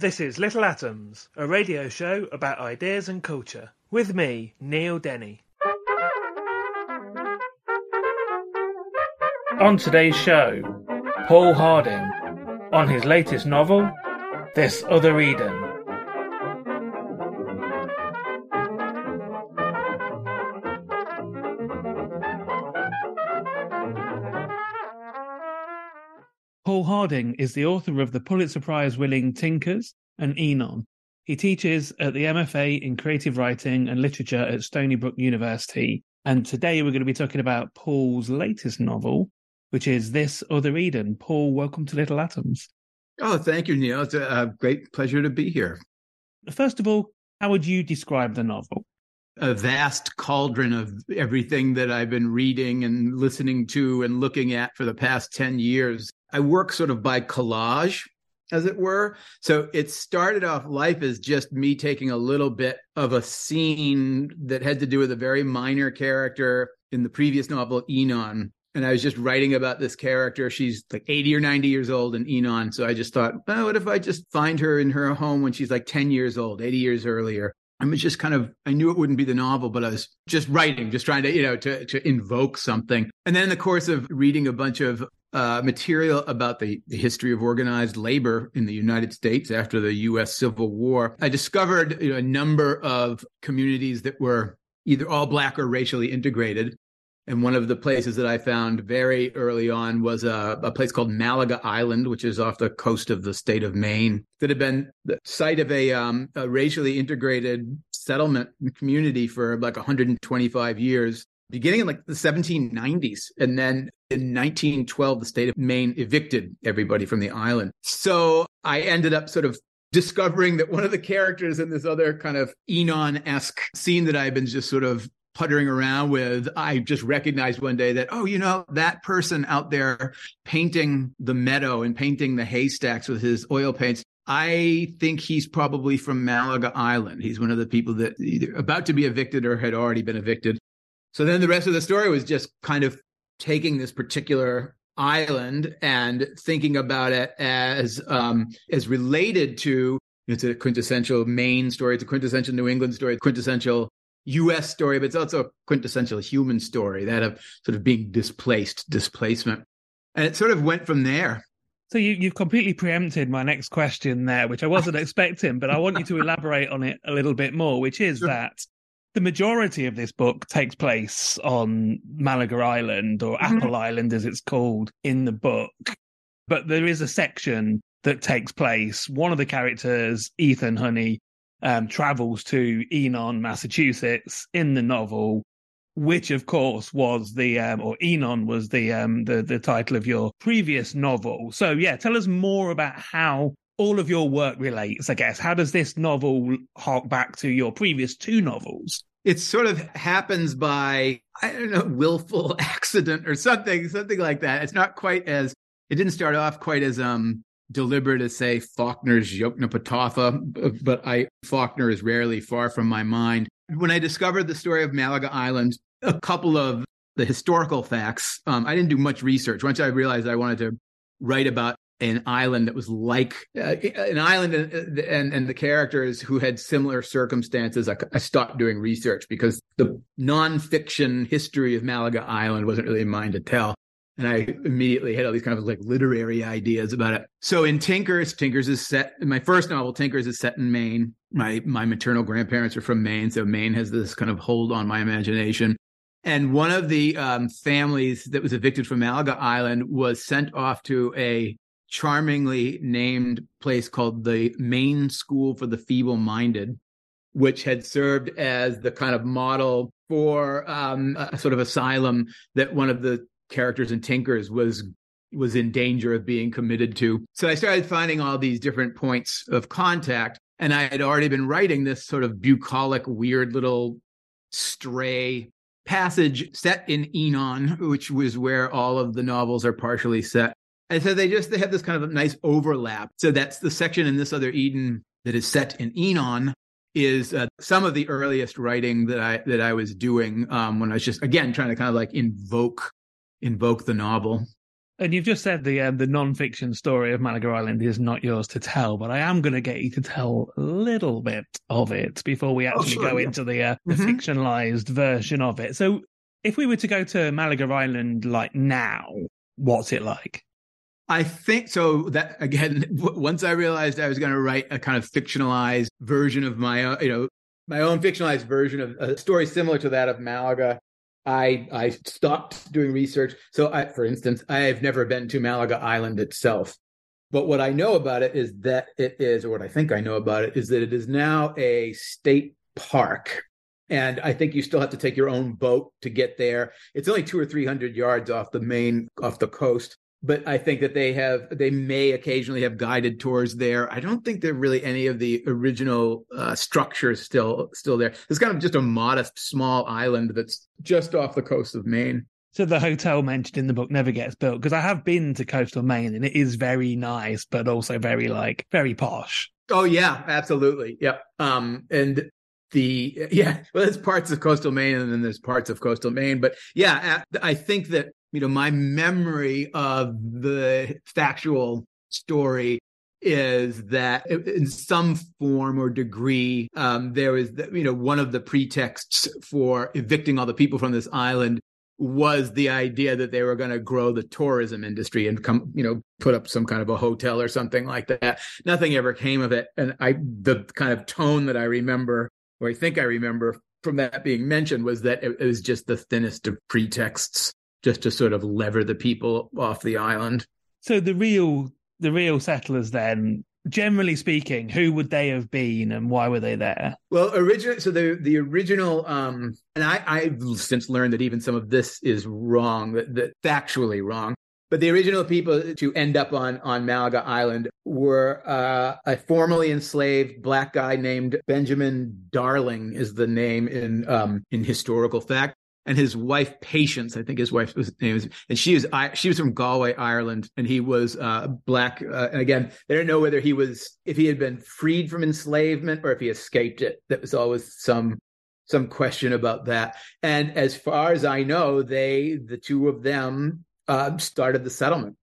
This is Little Atoms, a radio show about ideas and culture. With me, Neil Denny. On today's show, Paul Harding on his latest novel, This Other Eden. Harding is the author of the Pulitzer Prize winning Tinkers and Enon. He teaches at the MFA in Creative Writing and Literature at Stony Brook University. And today we're going to be talking about Paul's latest novel, which is This Other Eden. Paul, welcome to Little Atoms. Oh, thank you, Neil. It's a, a great pleasure to be here. First of all, how would you describe the novel? A vast cauldron of everything that I've been reading and listening to and looking at for the past 10 years. I work sort of by collage, as it were. So it started off life as just me taking a little bit of a scene that had to do with a very minor character in the previous novel, Enon. And I was just writing about this character. She's like 80 or 90 years old in Enon. So I just thought, oh, what if I just find her in her home when she's like 10 years old, 80 years earlier? I was just kind of, I knew it wouldn't be the novel, but I was just writing, just trying to, you know, to, to invoke something. And then in the course of reading a bunch of uh, material about the, the, history of organized labor in the United States after the U.S. Civil War, I discovered you know, a number of communities that were either all black or racially integrated. And one of the places that I found very early on was a, a, place called Malaga Island, which is off the coast of the state of Maine, that had been the site of a, um, a racially integrated settlement community for like 125 years beginning in like the 1790s. And then in 1912, the state of Maine evicted everybody from the island. So I ended up sort of discovering that one of the characters in this other kind of Enon esque scene that I've been just sort of puttering around with, I just recognized one day that, oh, you know, that person out there painting the meadow and painting the haystacks with his oil paints. I think he's probably from Malaga Island. He's one of the people that either about to be evicted or had already been evicted. So then the rest of the story was just kind of taking this particular island and thinking about it as um, as related to it's a quintessential Maine story, it's a quintessential New England story, quintessential U.S. story, but it's also a quintessential human story that of sort of being displaced, displacement, and it sort of went from there. So you, you've completely preempted my next question there, which I wasn't expecting, but I want you to elaborate on it a little bit more, which is sure. that the majority of this book takes place on Malaga Island or mm-hmm. Apple Island, as it's called in the book. But there is a section that takes place. One of the characters, Ethan Honey, um, travels to Enon, Massachusetts in the novel, which of course was the um, or Enon was the um, the the title of your previous novel. So yeah, tell us more about how all of your work relates, I guess. How does this novel hark back to your previous two novels? It sort of happens by, I don't know, willful accident or something, something like that. It's not quite as, it didn't start off quite as um deliberate to say Faulkner's Yoknapatawpha, but I Faulkner is rarely far from my mind. When I discovered the story of Malaga Island, a couple of the historical facts, um, I didn't do much research. Once I realized I wanted to write about an island that was like uh, an island and, and, and the characters who had similar circumstances. I, I, stopped doing research because the nonfiction history of Malaga Island wasn't really mine to tell. And I immediately had all these kind of like literary ideas about it. So in Tinkers, Tinkers is set in my first novel, Tinkers is set in Maine. My my maternal grandparents are from Maine, so Maine has this kind of hold on my imagination. And one of the um, families that was evicted from Malaga Island was sent off to a charmingly named place called the Maine School for the Feeble Minded, which had served as the kind of model for um, a sort of asylum that one of the characters and Tinkers was was in danger of being committed to. So I started finding all these different points of contact. And I had already been writing this sort of bucolic, weird little stray passage set in Enon, which was where all of the novels are partially set. And so they just they have this kind of nice overlap. So that's the section in this other Eden that is set in Enon is uh, some of the earliest writing that I that I was doing um, when I was just again trying to kind of like invoke invoke the novel. And you've just said the uh, the non-fiction story of Malaga Island is not yours to tell, but I am going to get you to tell a little bit of it before we oh, actually oh, sure, go yeah. into the, uh, the mm-hmm. fictionalized version of it. So, if we were to go to Malaga Island like now, what's it like? I think so. That again, once I realized I was going to write a kind of fictionalized version of my, own, you know, my own fictionalized version of a story similar to that of Malaga, I I stopped doing research. So, I, for instance, I have never been to Malaga Island itself, but what I know about it is that it is, or what I think I know about it is that it is now a state park. And I think you still have to take your own boat to get there. It's only two or three hundred yards off the main off the coast but I think that they have they may occasionally have guided tours there. I don't think there really any of the original uh, structures still still there. It's kind of just a modest small island that's just off the coast of Maine. So the hotel mentioned in the book never gets built because I have been to coastal Maine and it is very nice, but also very like very posh. Oh yeah, absolutely. Yep. Um, and the yeah, well, there's parts of coastal Maine and then there's parts of coastal Maine, but yeah, I think that you know, my memory of the factual story is that in some form or degree, um, there was, the, you know, one of the pretexts for evicting all the people from this island was the idea that they were going to grow the tourism industry and come, you know, put up some kind of a hotel or something like that. Nothing ever came of it. And I, the kind of tone that I remember, or I think I remember from that being mentioned was that it, it was just the thinnest of pretexts just to sort of lever the people off the island. So the real the real settlers then generally speaking, who would they have been and why were they there? Well, original. So the the original, um, and I I've since learned that even some of this is wrong, that, that factually wrong. But the original people to end up on on Malaga Island were uh, a formerly enslaved black guy named Benjamin Darling, is the name in um, in historical fact and his wife Patience, I think his wife's name is, and she was she was from Galway, Ireland, and he was uh, black. Uh, and again, they don't know whether he was if he had been freed from enslavement or if he escaped it. That was always some some question about that. And as far as I know, they the two of them uh, started the settlement.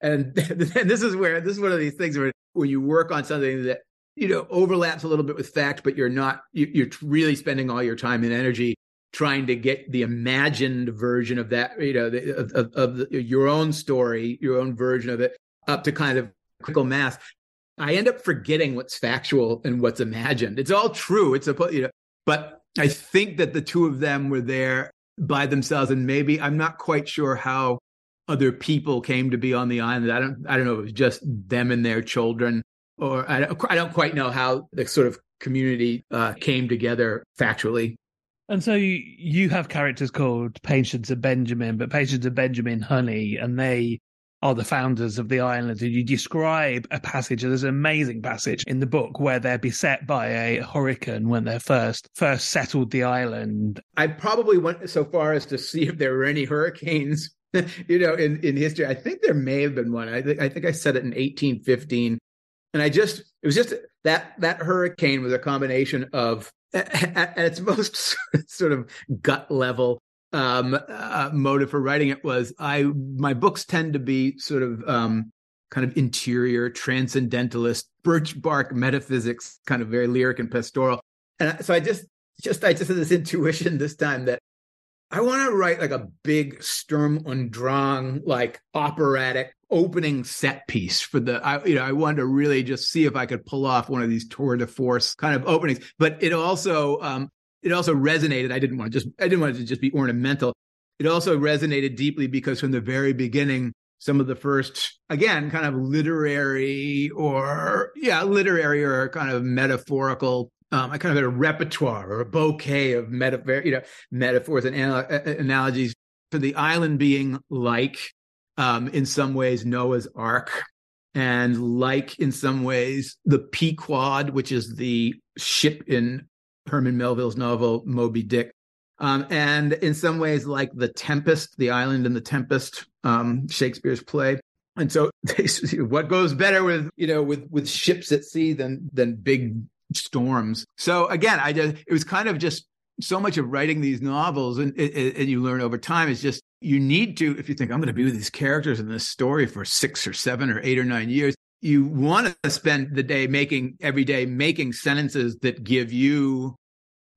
And, and this is where this is one of these things where when you work on something that you know overlaps a little bit with fact, but you're not you're really spending all your time and energy trying to get the imagined version of that, you know, the, of, of the, your own story, your own version of it up to kind of critical mass. I end up forgetting what's factual and what's imagined. It's all true. It's a, you know, but I think that the two of them were there by themselves, and maybe I'm not quite sure how other people came to be on the island. I don't, I don't know if it was just them and their children, or I don't, I don't quite know how the sort of community uh, came together factually. And so you have characters called Patience and Benjamin, but Patience and Benjamin Honey, and they are the founders of the island. And you describe a passage, there's an amazing passage in the book where they're beset by a hurricane when they're first first settled the island. I probably went so far as to see if there were any hurricanes, you know, in, in history. I think there may have been one. I think I think I said it in 1815. And I just it was just that that hurricane was a combination of at, its most sort of gut level um, uh, motive for writing it was I my books tend to be sort of um, kind of interior transcendentalist birch bark metaphysics kind of very lyric and pastoral. And so I just just I just had this intuition this time that I want to write like a big Sturm und Drang, like operatic opening set piece for the I you know I wanted to really just see if I could pull off one of these tour de force kind of openings. But it also um it also resonated I didn't want to just I didn't want it to just be ornamental. It also resonated deeply because from the very beginning some of the first again kind of literary or yeah literary or kind of metaphorical um, I kind of had a repertoire or a bouquet of metaphor, you know, metaphors and analogies for the island being like um, in some ways Noah's Ark, and like in some ways the Pequod, which is the ship in Herman Melville's novel Moby Dick, um, and in some ways like the Tempest, the island in the Tempest, um, Shakespeare's play. And so, what goes better with you know with with ships at sea than than big storms? So again, I just it was kind of just so much of writing these novels, and, and you learn over time is just you need to, if you think I'm going to be with these characters in this story for six or seven or eight or nine years, you want to spend the day making every day making sentences that give you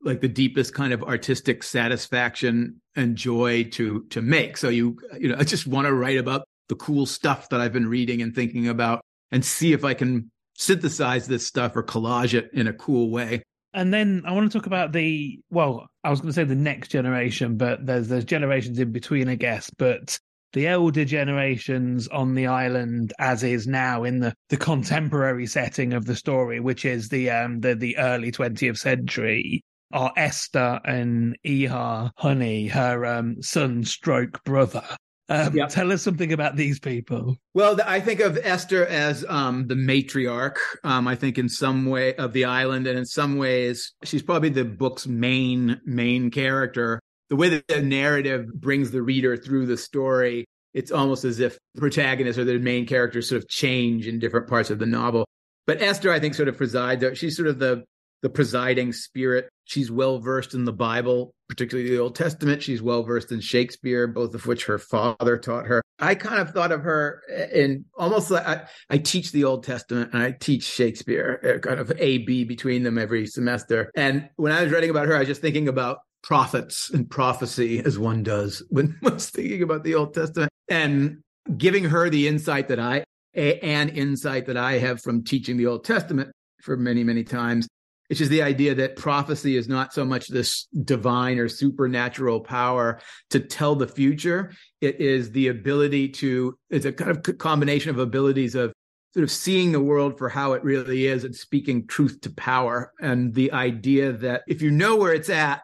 like the deepest kind of artistic satisfaction and joy to to make. So you you know, I just want to write about the cool stuff that I've been reading and thinking about and see if I can synthesize this stuff or collage it in a cool way. And then I want to talk about the well, I was going to say the next generation, but there's there's generations in between, I guess. But the elder generations on the island, as is now in the the contemporary setting of the story, which is the um the the early twentieth century, are Esther and Eha Honey, her um son stroke brother. Um, yep. Tell us something about these people. Well, I think of Esther as um, the matriarch. Um, I think in some way of the island, and in some ways, she's probably the book's main main character. The way that the narrative brings the reader through the story, it's almost as if the protagonist or the main character sort of change in different parts of the novel. But Esther, I think, sort of presides. She's sort of the the presiding spirit. She's well versed in the Bible, particularly the Old Testament. She's well versed in Shakespeare, both of which her father taught her. I kind of thought of her in almost like I, I teach the Old Testament and I teach Shakespeare, uh, kind of A B between them every semester. And when I was writing about her, I was just thinking about prophets and prophecy as one does when was thinking about the Old Testament and giving her the insight that I, an insight that I have from teaching the Old Testament for many, many times which is the idea that prophecy is not so much this divine or supernatural power to tell the future. It is the ability to, it's a kind of combination of abilities of sort of seeing the world for how it really is and speaking truth to power. And the idea that if you know where it's at,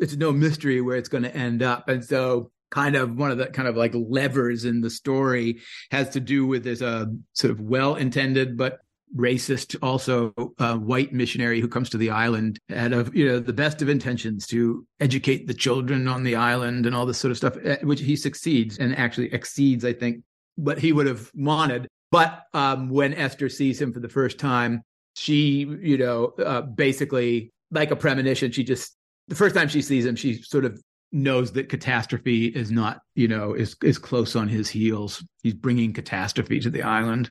it's no mystery where it's going to end up. And so kind of one of the kind of like levers in the story has to do with this uh, sort of well intended but racist, also uh, white missionary who comes to the island out of you know the best of intentions to educate the children on the island and all this sort of stuff, eh, which he succeeds and actually exceeds, I think, what he would have wanted. But um, when Esther sees him for the first time, she, you know, uh, basically like a premonition, she just the first time she sees him, she sort of knows that catastrophe is not, you know, is is close on his heels. He's bringing catastrophe to the island.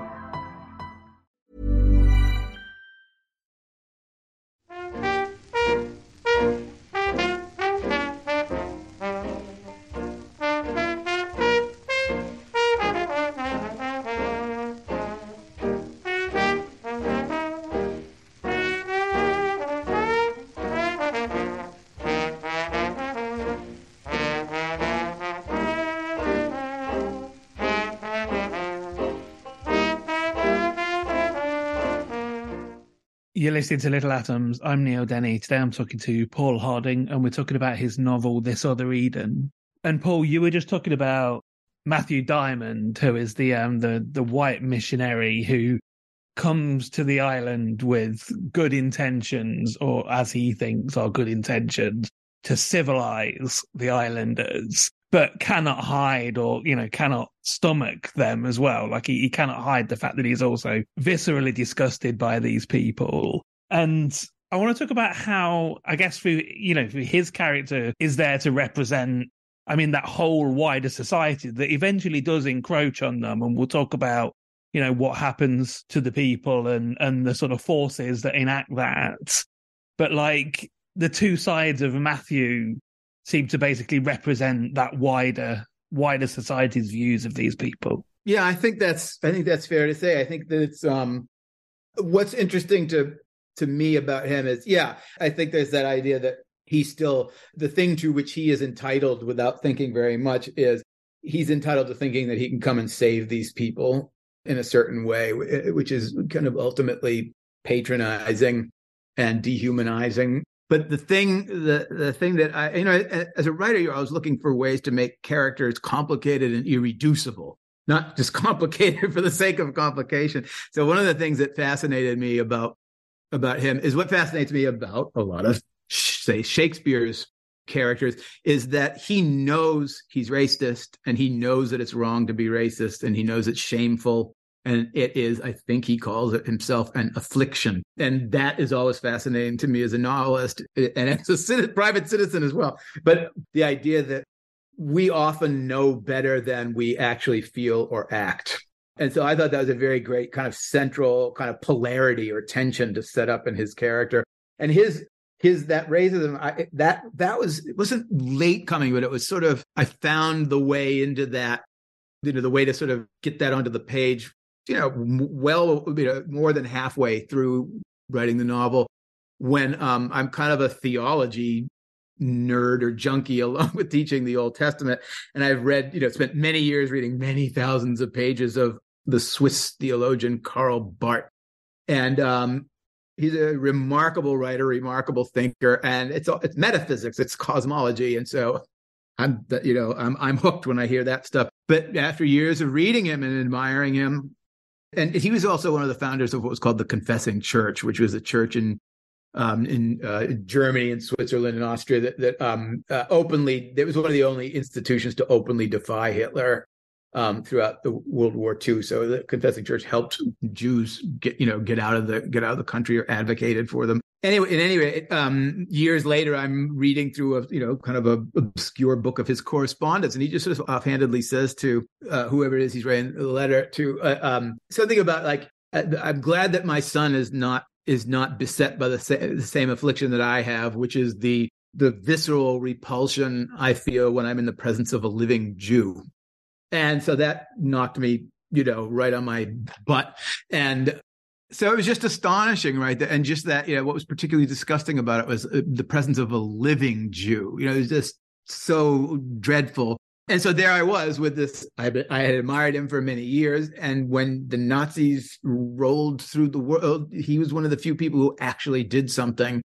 Listening to Little Atoms. I'm Neil Denny. Today I'm talking to Paul Harding, and we're talking about his novel, This Other Eden. And Paul, you were just talking about Matthew Diamond, who is the um the the white missionary who comes to the island with good intentions, or as he thinks are good intentions, to civilize the islanders, but cannot hide or you know cannot stomach them as well. Like he, he cannot hide the fact that he's also viscerally disgusted by these people. And I want to talk about how I guess for you know for his character is there to represent. I mean that whole wider society that eventually does encroach on them, and we'll talk about you know what happens to the people and and the sort of forces that enact that. But like the two sides of Matthew seem to basically represent that wider wider society's views of these people. Yeah, I think that's I think that's fair to say. I think that it's um what's interesting to to me about him is yeah, I think there's that idea that he still the thing to which he is entitled without thinking very much is he's entitled to thinking that he can come and save these people in a certain way eh, which is kind of ultimately patronizing and dehumanizing. But the thing the the thing that i you know as a writer i was looking for ways to make characters complicated and irreducible not just complicated for the sake of complication. So one of the things that fascinated me about about him is what fascinates me about a lot of say shakespeare's characters is that he knows he's racist and he knows that it's wrong to be racist and he knows it's shameful. And it is i think he calls it himself an affliction. And that is always fascinating to me as a novelist and as a private citizen as well. But the idea that we often know better than we actually feel or act and so i thought that was a very great kind of central kind of polarity or tension to set up in his character and his his that racism I, that that was it wasn't late coming but it was sort of i found the way into that you know the way to sort of get that onto the page you know, well, you know, more than halfway through writing the novel when um, I'm kind of a theology nerd or junkie along with teaching the Old Testament. And I've read, you know, spent many years reading many thousands of pages of the Swiss theologian Karl Barth. And um, he's a remarkable writer, remarkable thinker, and it's it's metaphysics, it's cosmology. And so I'm, you know, I'm I'm hooked when I hear that stuff. But after years of reading him and admiring him, and he was also one of the founders of what was called the Confessing Church, which was a church in um, in uh, Germany and Switzerland and Austria that, that um, uh, openly, it was one of the only institutions to openly defy Hitler um, throughout the World War II. So the Confessing Church helped Jews get, you know, get out of the, get out of the country or advocated for them. Anyway, in any way, um, years later, I'm reading through a, you know, kind of a obscure book of his correspondence, and he just sort of offhandedly says to uh, whoever it is he's writing the letter to uh, um, something about like, I'm glad that my son is not is not beset by the, sa- the same affliction that I have, which is the the visceral repulsion I feel when I'm in the presence of a living Jew. And so that knocked me, you know, right on my butt. And so it was just astonishing, right? And just that, you know, what was particularly disgusting about it was uh, the presence of a living Jew. You know, it was just so dreadful. And so there I was with this. I, I had admired him for many years. And when the Nazis rolled through the world, he was one of the few people who actually did something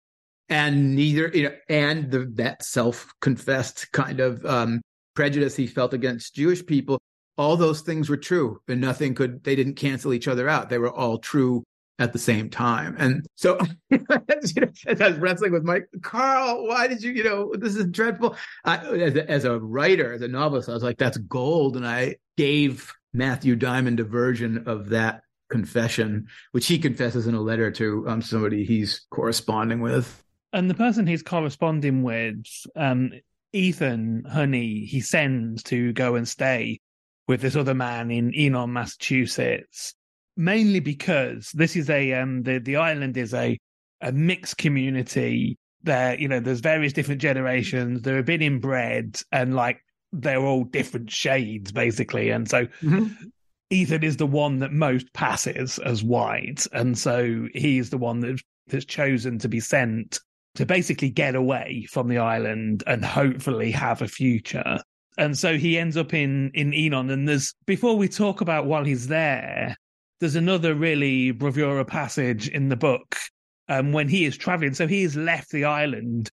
and neither you know and the that self-confessed kind of um prejudice he felt against jewish people all those things were true and nothing could they didn't cancel each other out. They were all true at the same time. And so you know, as i was wrestling with mike Karl why did you you know this is dreadful. I, as, a, as a writer as a novelist i was like that's gold and i gave matthew diamond a version of that confession which he confesses in a letter to um, somebody he's corresponding with. And the person he's corresponding with um, ethan honey he sends to go and stay with this other man in Enon, Massachusetts, mainly because this is a um the the island is a a mixed community. There, you know, there's various different generations. They're been inbred and like they're all different shades basically, and so. Mm-hmm. Ethan is the one that most passes as white, and so he's the one that, that's chosen to be sent to basically get away from the island and hopefully have a future and so he ends up in in Enon. And there's before we talk about while he's there, there's another really bravura passage in the book um, when he is traveling. So he has left the island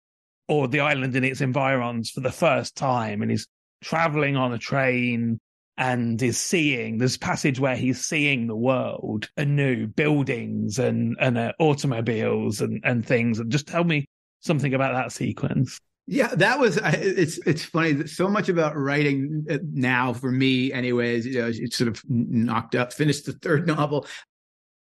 or the island and its environs for the first time, and he's traveling on a train and is seeing this passage where he's seeing the world anew, buildings and and uh, automobiles and and things. And just tell me something about that sequence. Yeah, that was. It's it's funny so much about writing uh, now for me, anyways. You know, it's sort of knocked up, finished the third novel,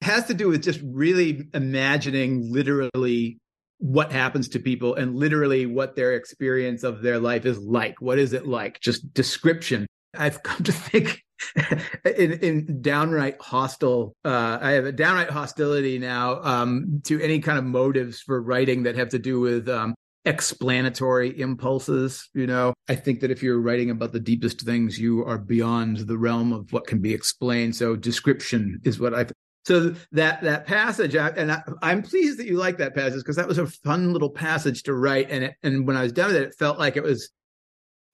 has to do with just really imagining literally what happens to people and literally what their experience of their life is like. What is it like? Just description. I've come to think in, in downright hostile. Uh, I have a downright hostility now um, to any kind of motives for writing that have to do with um, explanatory impulses you know i think that if you're writing about the deepest things you are beyond the realm of what can be explained so description is what i so that that passage and I, am pleased that you like that passage because that was a fun little passage to write and it, and when i was done with it it felt like it was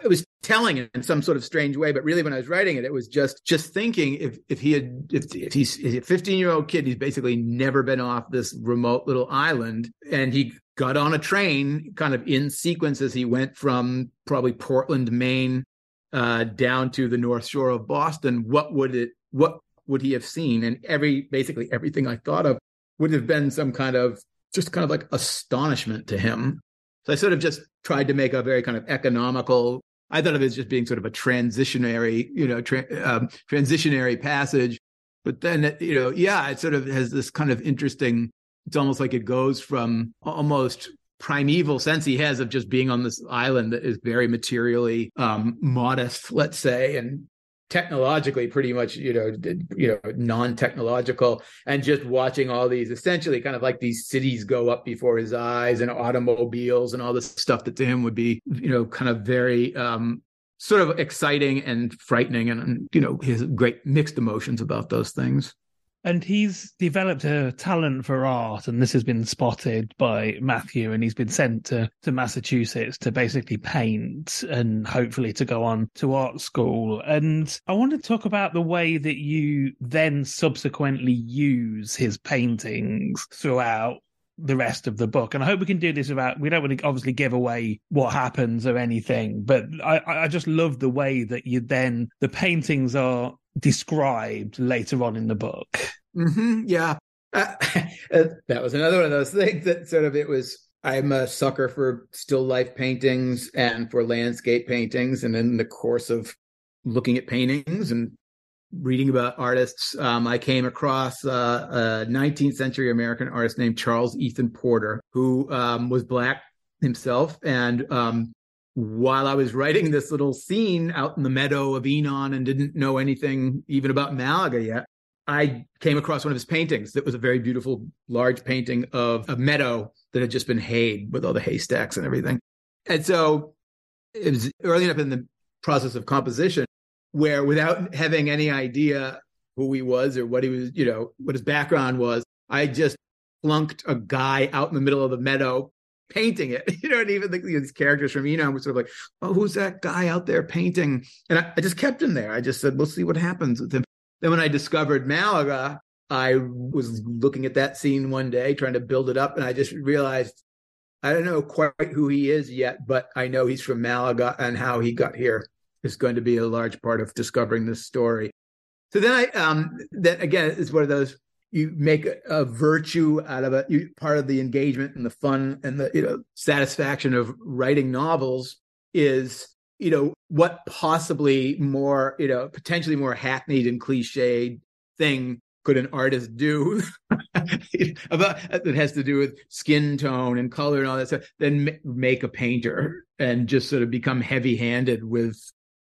it was telling in some sort of strange way but really when i was writing it it was just just thinking if if he had if, if he's, he's a 15 year old kid he's basically never been off this remote little island and he got on a train kind of in sequence as he went from probably Portland, Maine, uh, down to the North Shore of Boston. What would it? What would he have seen? And every basically everything I thought of would have been some kind of just kind of like astonishment to him. So I sort of just tried to make a very kind of economical. I thought of it as just being sort of a transitionary, you know, tra- um, transitionary passage. But then, you know, yeah, it sort of has this kind of interesting it's almost like it goes from almost primeval sense he has of just being on this island that is very materially um, modest, let's say, and technologically pretty much you know you know non-technological and just watching all these essentially kind of like these cities go up before his eyes and automobiles and all this stuff that to him would be you know kind of very um sort of exciting and frightening and you know his great mixed emotions about those things and he's developed a talent for art, and this has been spotted by Matthew, and he's been sent to, to Massachusetts to basically paint and hopefully to go on to art school. And I want to talk about the way that you then subsequently use his paintings throughout the rest of the book. And I hope we can do this without, we don't want to obviously give away what happens or anything, but I, I just love the way that you then, the paintings are described later on in the book. Mm-hmm, yeah. Uh, that was another one of those things that sort of it was I'm a sucker for still life paintings and for landscape paintings. And in the course of looking at paintings and reading about artists, um, I came across uh, a 19th century American artist named Charles Ethan Porter, who um, was black himself. And um, while I was writing this little scene out in the meadow of Enon and didn't know anything even about Malaga yet, I came across one of his paintings that was a very beautiful, large painting of a meadow that had just been hayed with all the haystacks and everything. And so it was early enough in the process of composition where, without having any idea who he was or what he was, you know, what his background was, I just flunked a guy out in the middle of the meadow painting it. You know, and even the, these characters from Enon were sort of like, oh, who's that guy out there painting? And I, I, just kept him there. I just said, we'll see what happens with him. Then when I discovered Malaga, I was looking at that scene one day, trying to build it up, and I just realized I don't know quite who he is yet, but I know he's from Malaga and how he got here is going to be a large part of discovering this story. So then I, um, then again, it's one of those you make a, a virtue out of it. You, part of the engagement and the fun and the you know satisfaction of writing novels is you know what possibly more you know potentially more hackneyed and cliched thing could an artist do about that has to do with skin tone and color and all that stuff then make a painter and just sort of become heavy handed with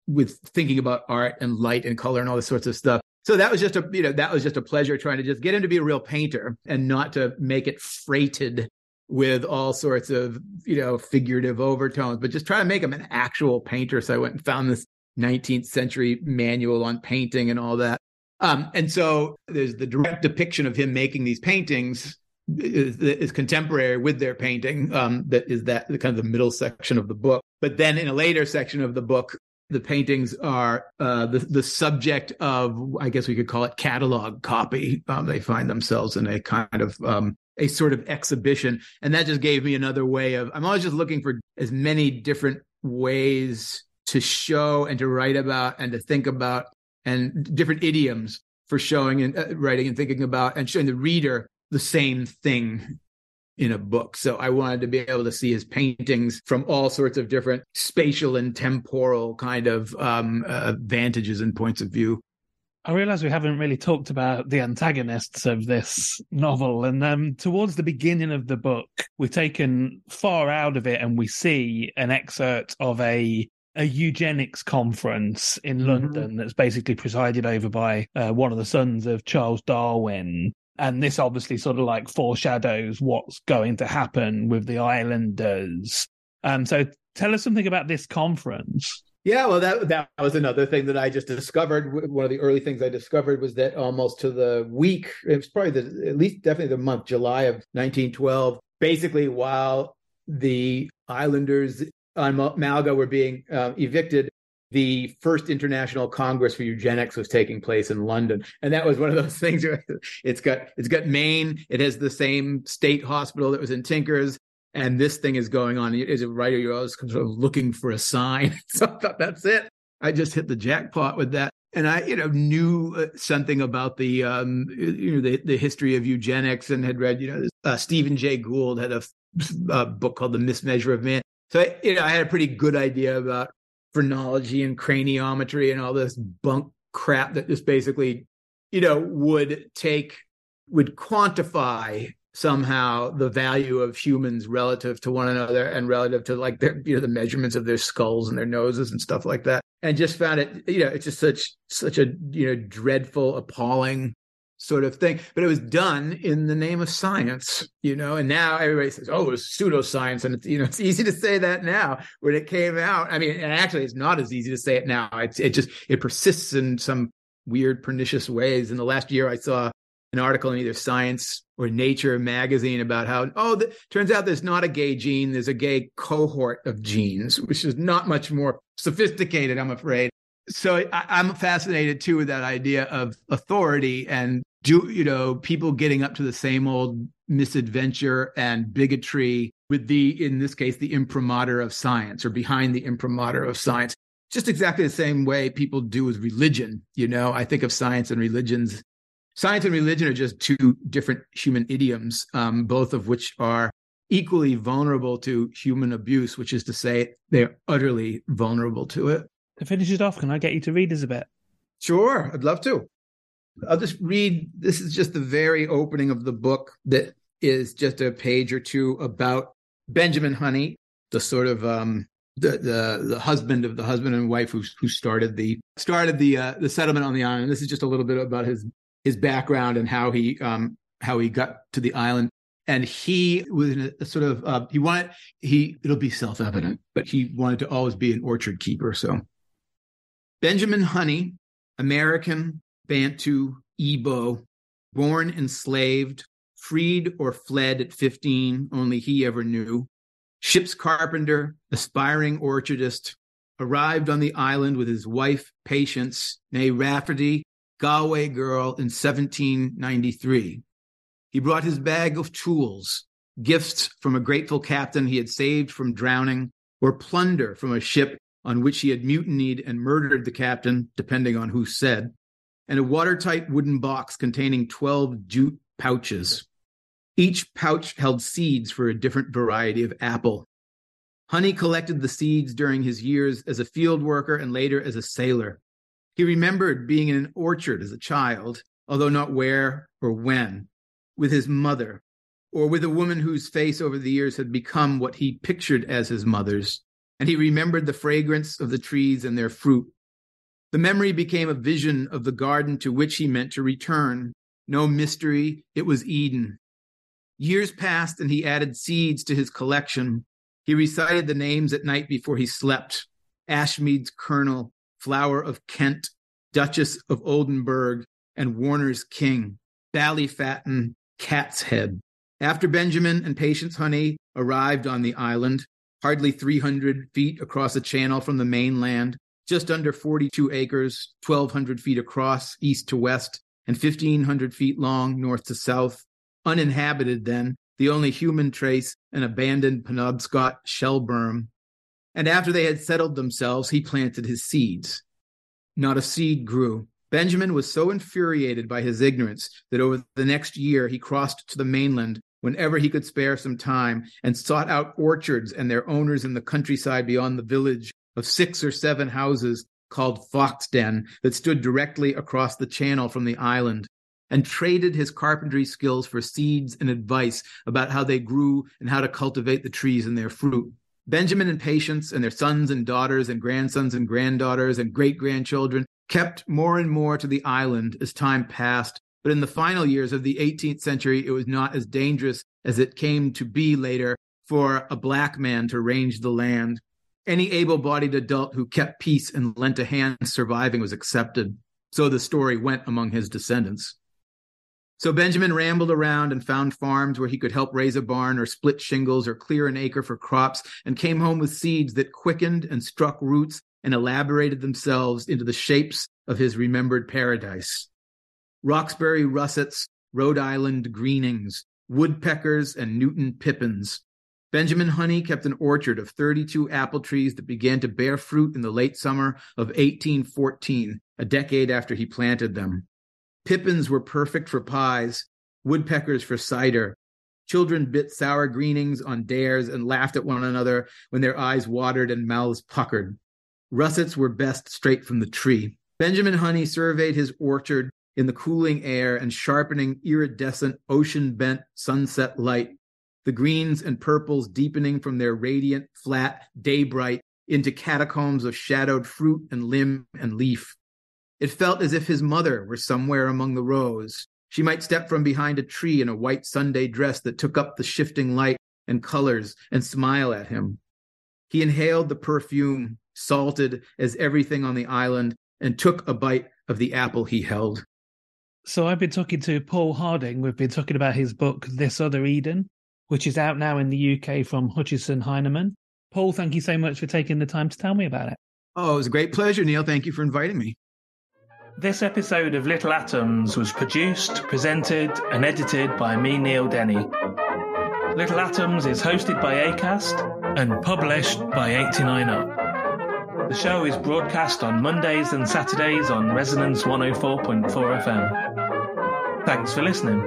with thinking about art and light and color and all this sorts of stuff so that was just a you know that was just a pleasure trying to just get him to be a real painter and not to make it freighted with all sorts of you know figurative overtones but just try to make him an actual painter. So i went and found this 19th century manual on painting and all that. Um, and so there's the direct depiction of him making these paintings is, is contemporary with their painting um, that is that the kind of the middle section of the book. But then in a later section of the book the paintings are uh, the the subject of, I guess we could call it catalog copy. Um, they find themselves in a kind of um, a sort of exhibition, and that just gave me another way of. I'm always just looking for as many different ways to show and to write about and to think about, and different idioms for showing and uh, writing and thinking about and showing the reader the same thing in a book. So I wanted to be able to see his paintings from all sorts of different spatial and temporal kind of um, uh, vantages and points of view. I realize we haven't really talked about the antagonists of this novel. And um, towards the beginning of the book, we've taken far out of it and we see an excerpt of a a eugenics conference in mm-hmm. London that's basically presided over by uh, one of the sons of Charles Darwin and this obviously sort of like foreshadows what's going to happen with the islanders. Um so tell us something about this conference. Yeah well that that was another thing that i just discovered. One of the early things i discovered was that almost to the week it was probably the at least definitely the month july of 1912 basically while the islanders on Malaga were being uh, evicted the first international congress for eugenics was taking place in london. And that was one of those things where it's got it's got maine it has the same state hospital that was in tinkers and this thing is going on. As a writer you're always sort of looking for a sign. So i thought that's it. I just hit the jackpot with that. And i you know knew uh, something about the um you know the, the history of eugenics and had read you know uh, stephen jay gould had a, a book called the mismeasure of man. So you know i had a pretty good idea about phrenology and craniometry and all this bunk crap that just basically, you know, would take, would quantify somehow the value of humans relative to one another and relative to like their, you know, the measurements of their skulls and their noses and stuff like that. And just found it, you know, it's just such, such a, you know, dreadful, appalling sort of thing. But it was done in the name of science, you know. And now everybody says, "Oh, it's pseudoscience," and it's you know it's easy to say that now. When it came out, I mean, actually, it's not as easy to say it now. It's it just it persists in some weird, pernicious ways. In the last year, I saw an article in either Science or Nature magazine about how oh, the, turns out there's not a gay gene, there's a gay cohort of genes, which is not much more sophisticated, I'm afraid. So I, I'm fascinated too with that idea of authority and do you know people getting up to the same old misadventure and bigotry with the in this case the imprimatur of science or behind the imprimatur of science. Just exactly the same way people do with religion you know? I think of science and religions. Science and religion are just two different human idioms um, both of which are equally vulnerable to human abuse which is to say they're utterly vulnerable to it to finish it off can i get you to read us a bit sure i'd love to I'll just read. This is just the very opening of the book that is just a page or two about Benjamin Honey, the sort of um, the, the the husband of the husband and wife who who started the started the uh, the settlement on the island. This is just a little bit about his his background and how he um how he got to the island. And he was in a, a sort of uh, he wanted he it'll be self evident, but he wanted to always be an orchard keeper. So Benjamin Honey, American, Bantu, Igbo, born enslaved, freed or fled at 15, only he ever knew. Ship's carpenter, aspiring orchardist, arrived on the island with his wife, Patience, née Rafferty, Galway girl, in 1793. He brought his bag of tools, gifts from a grateful captain he had saved from drowning, or plunder from a ship on which he had mutinied and murdered the captain, depending on who said, and a watertight wooden box containing 12 jute pouches. Each pouch held seeds for a different variety of apple. Honey collected the seeds during his years as a field worker and later as a sailor. He remembered being in an orchard as a child, although not where or when, with his mother, or with a woman whose face over the years had become what he pictured as his mother's, and he remembered the fragrance of the trees and their fruit. The memory became a vision of the garden to which he meant to return. No mystery, it was Eden. Years passed, and he added seeds to his collection, he recited the names at night before he slept Ashmead's Kernel, Flower of Kent, Duchess of Oldenburg, and Warner's King, Ballyfatten, Cat's Head. After Benjamin and Patience Honey arrived on the island, hardly 300 feet across the channel from the mainland, just under 42 acres, 1,200 feet across, east to west, and 1,500 feet long, north to south, uninhabited then, the only human trace, an abandoned Penobscot shell berm. And after they had settled themselves, he planted his seeds. Not a seed grew. Benjamin was so infuriated by his ignorance that over the next year he crossed to the mainland whenever he could spare some time and sought out orchards and their owners in the countryside beyond the village of six or seven houses called Foxden that stood directly across the channel from the island and traded his carpentry skills for seeds and advice about how they grew and how to cultivate the trees and their fruit. Benjamin and Patience and their sons and daughters and grandsons and granddaughters and great grandchildren kept more and more to the island as time passed. But in the final years of the 18th century, it was not as dangerous as it came to be later for a black man to range the land. Any able bodied adult who kept peace and lent a hand surviving was accepted. So the story went among his descendants. So Benjamin rambled around and found farms where he could help raise a barn or split shingles or clear an acre for crops and came home with seeds that quickened and struck roots and elaborated themselves into the shapes of his remembered paradise. Roxbury russets, Rhode Island greenings, woodpeckers, and Newtown pippins. Benjamin Honey kept an orchard of 32 apple trees that began to bear fruit in the late summer of 1814, a decade after he planted them. Pippins were perfect for pies, woodpeckers for cider. Children bit sour greenings on dares and laughed at one another when their eyes watered and mouths puckered. Russets were best straight from the tree. Benjamin Honey surveyed his orchard in the cooling air and sharpening iridescent ocean bent sunset light, the greens and purples deepening from their radiant, flat, day bright into catacombs of shadowed fruit and limb and leaf. It felt as if his mother were somewhere among the rows. She might step from behind a tree in a white Sunday dress that took up the shifting light and colors and smile at him. He inhaled the perfume, salted as everything on the island, and took a bite of the apple he held. So I've been talking to Paul Harding. We've been talking about his book, This Other Eden, which is out now in the UK from Hutchinson Heinemann. Paul, thank you so much for taking the time to tell me about it. Oh, it was a great pleasure, Neil. Thank you for inviting me. This episode of Little Atoms was produced, presented, and edited by me, Neil Denny. Little Atoms is hosted by ACAST and published by 89UP. The show is broadcast on Mondays and Saturdays on Resonance 104.4 FM. Thanks for listening.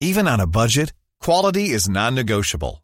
Even on a budget, quality is non-negotiable.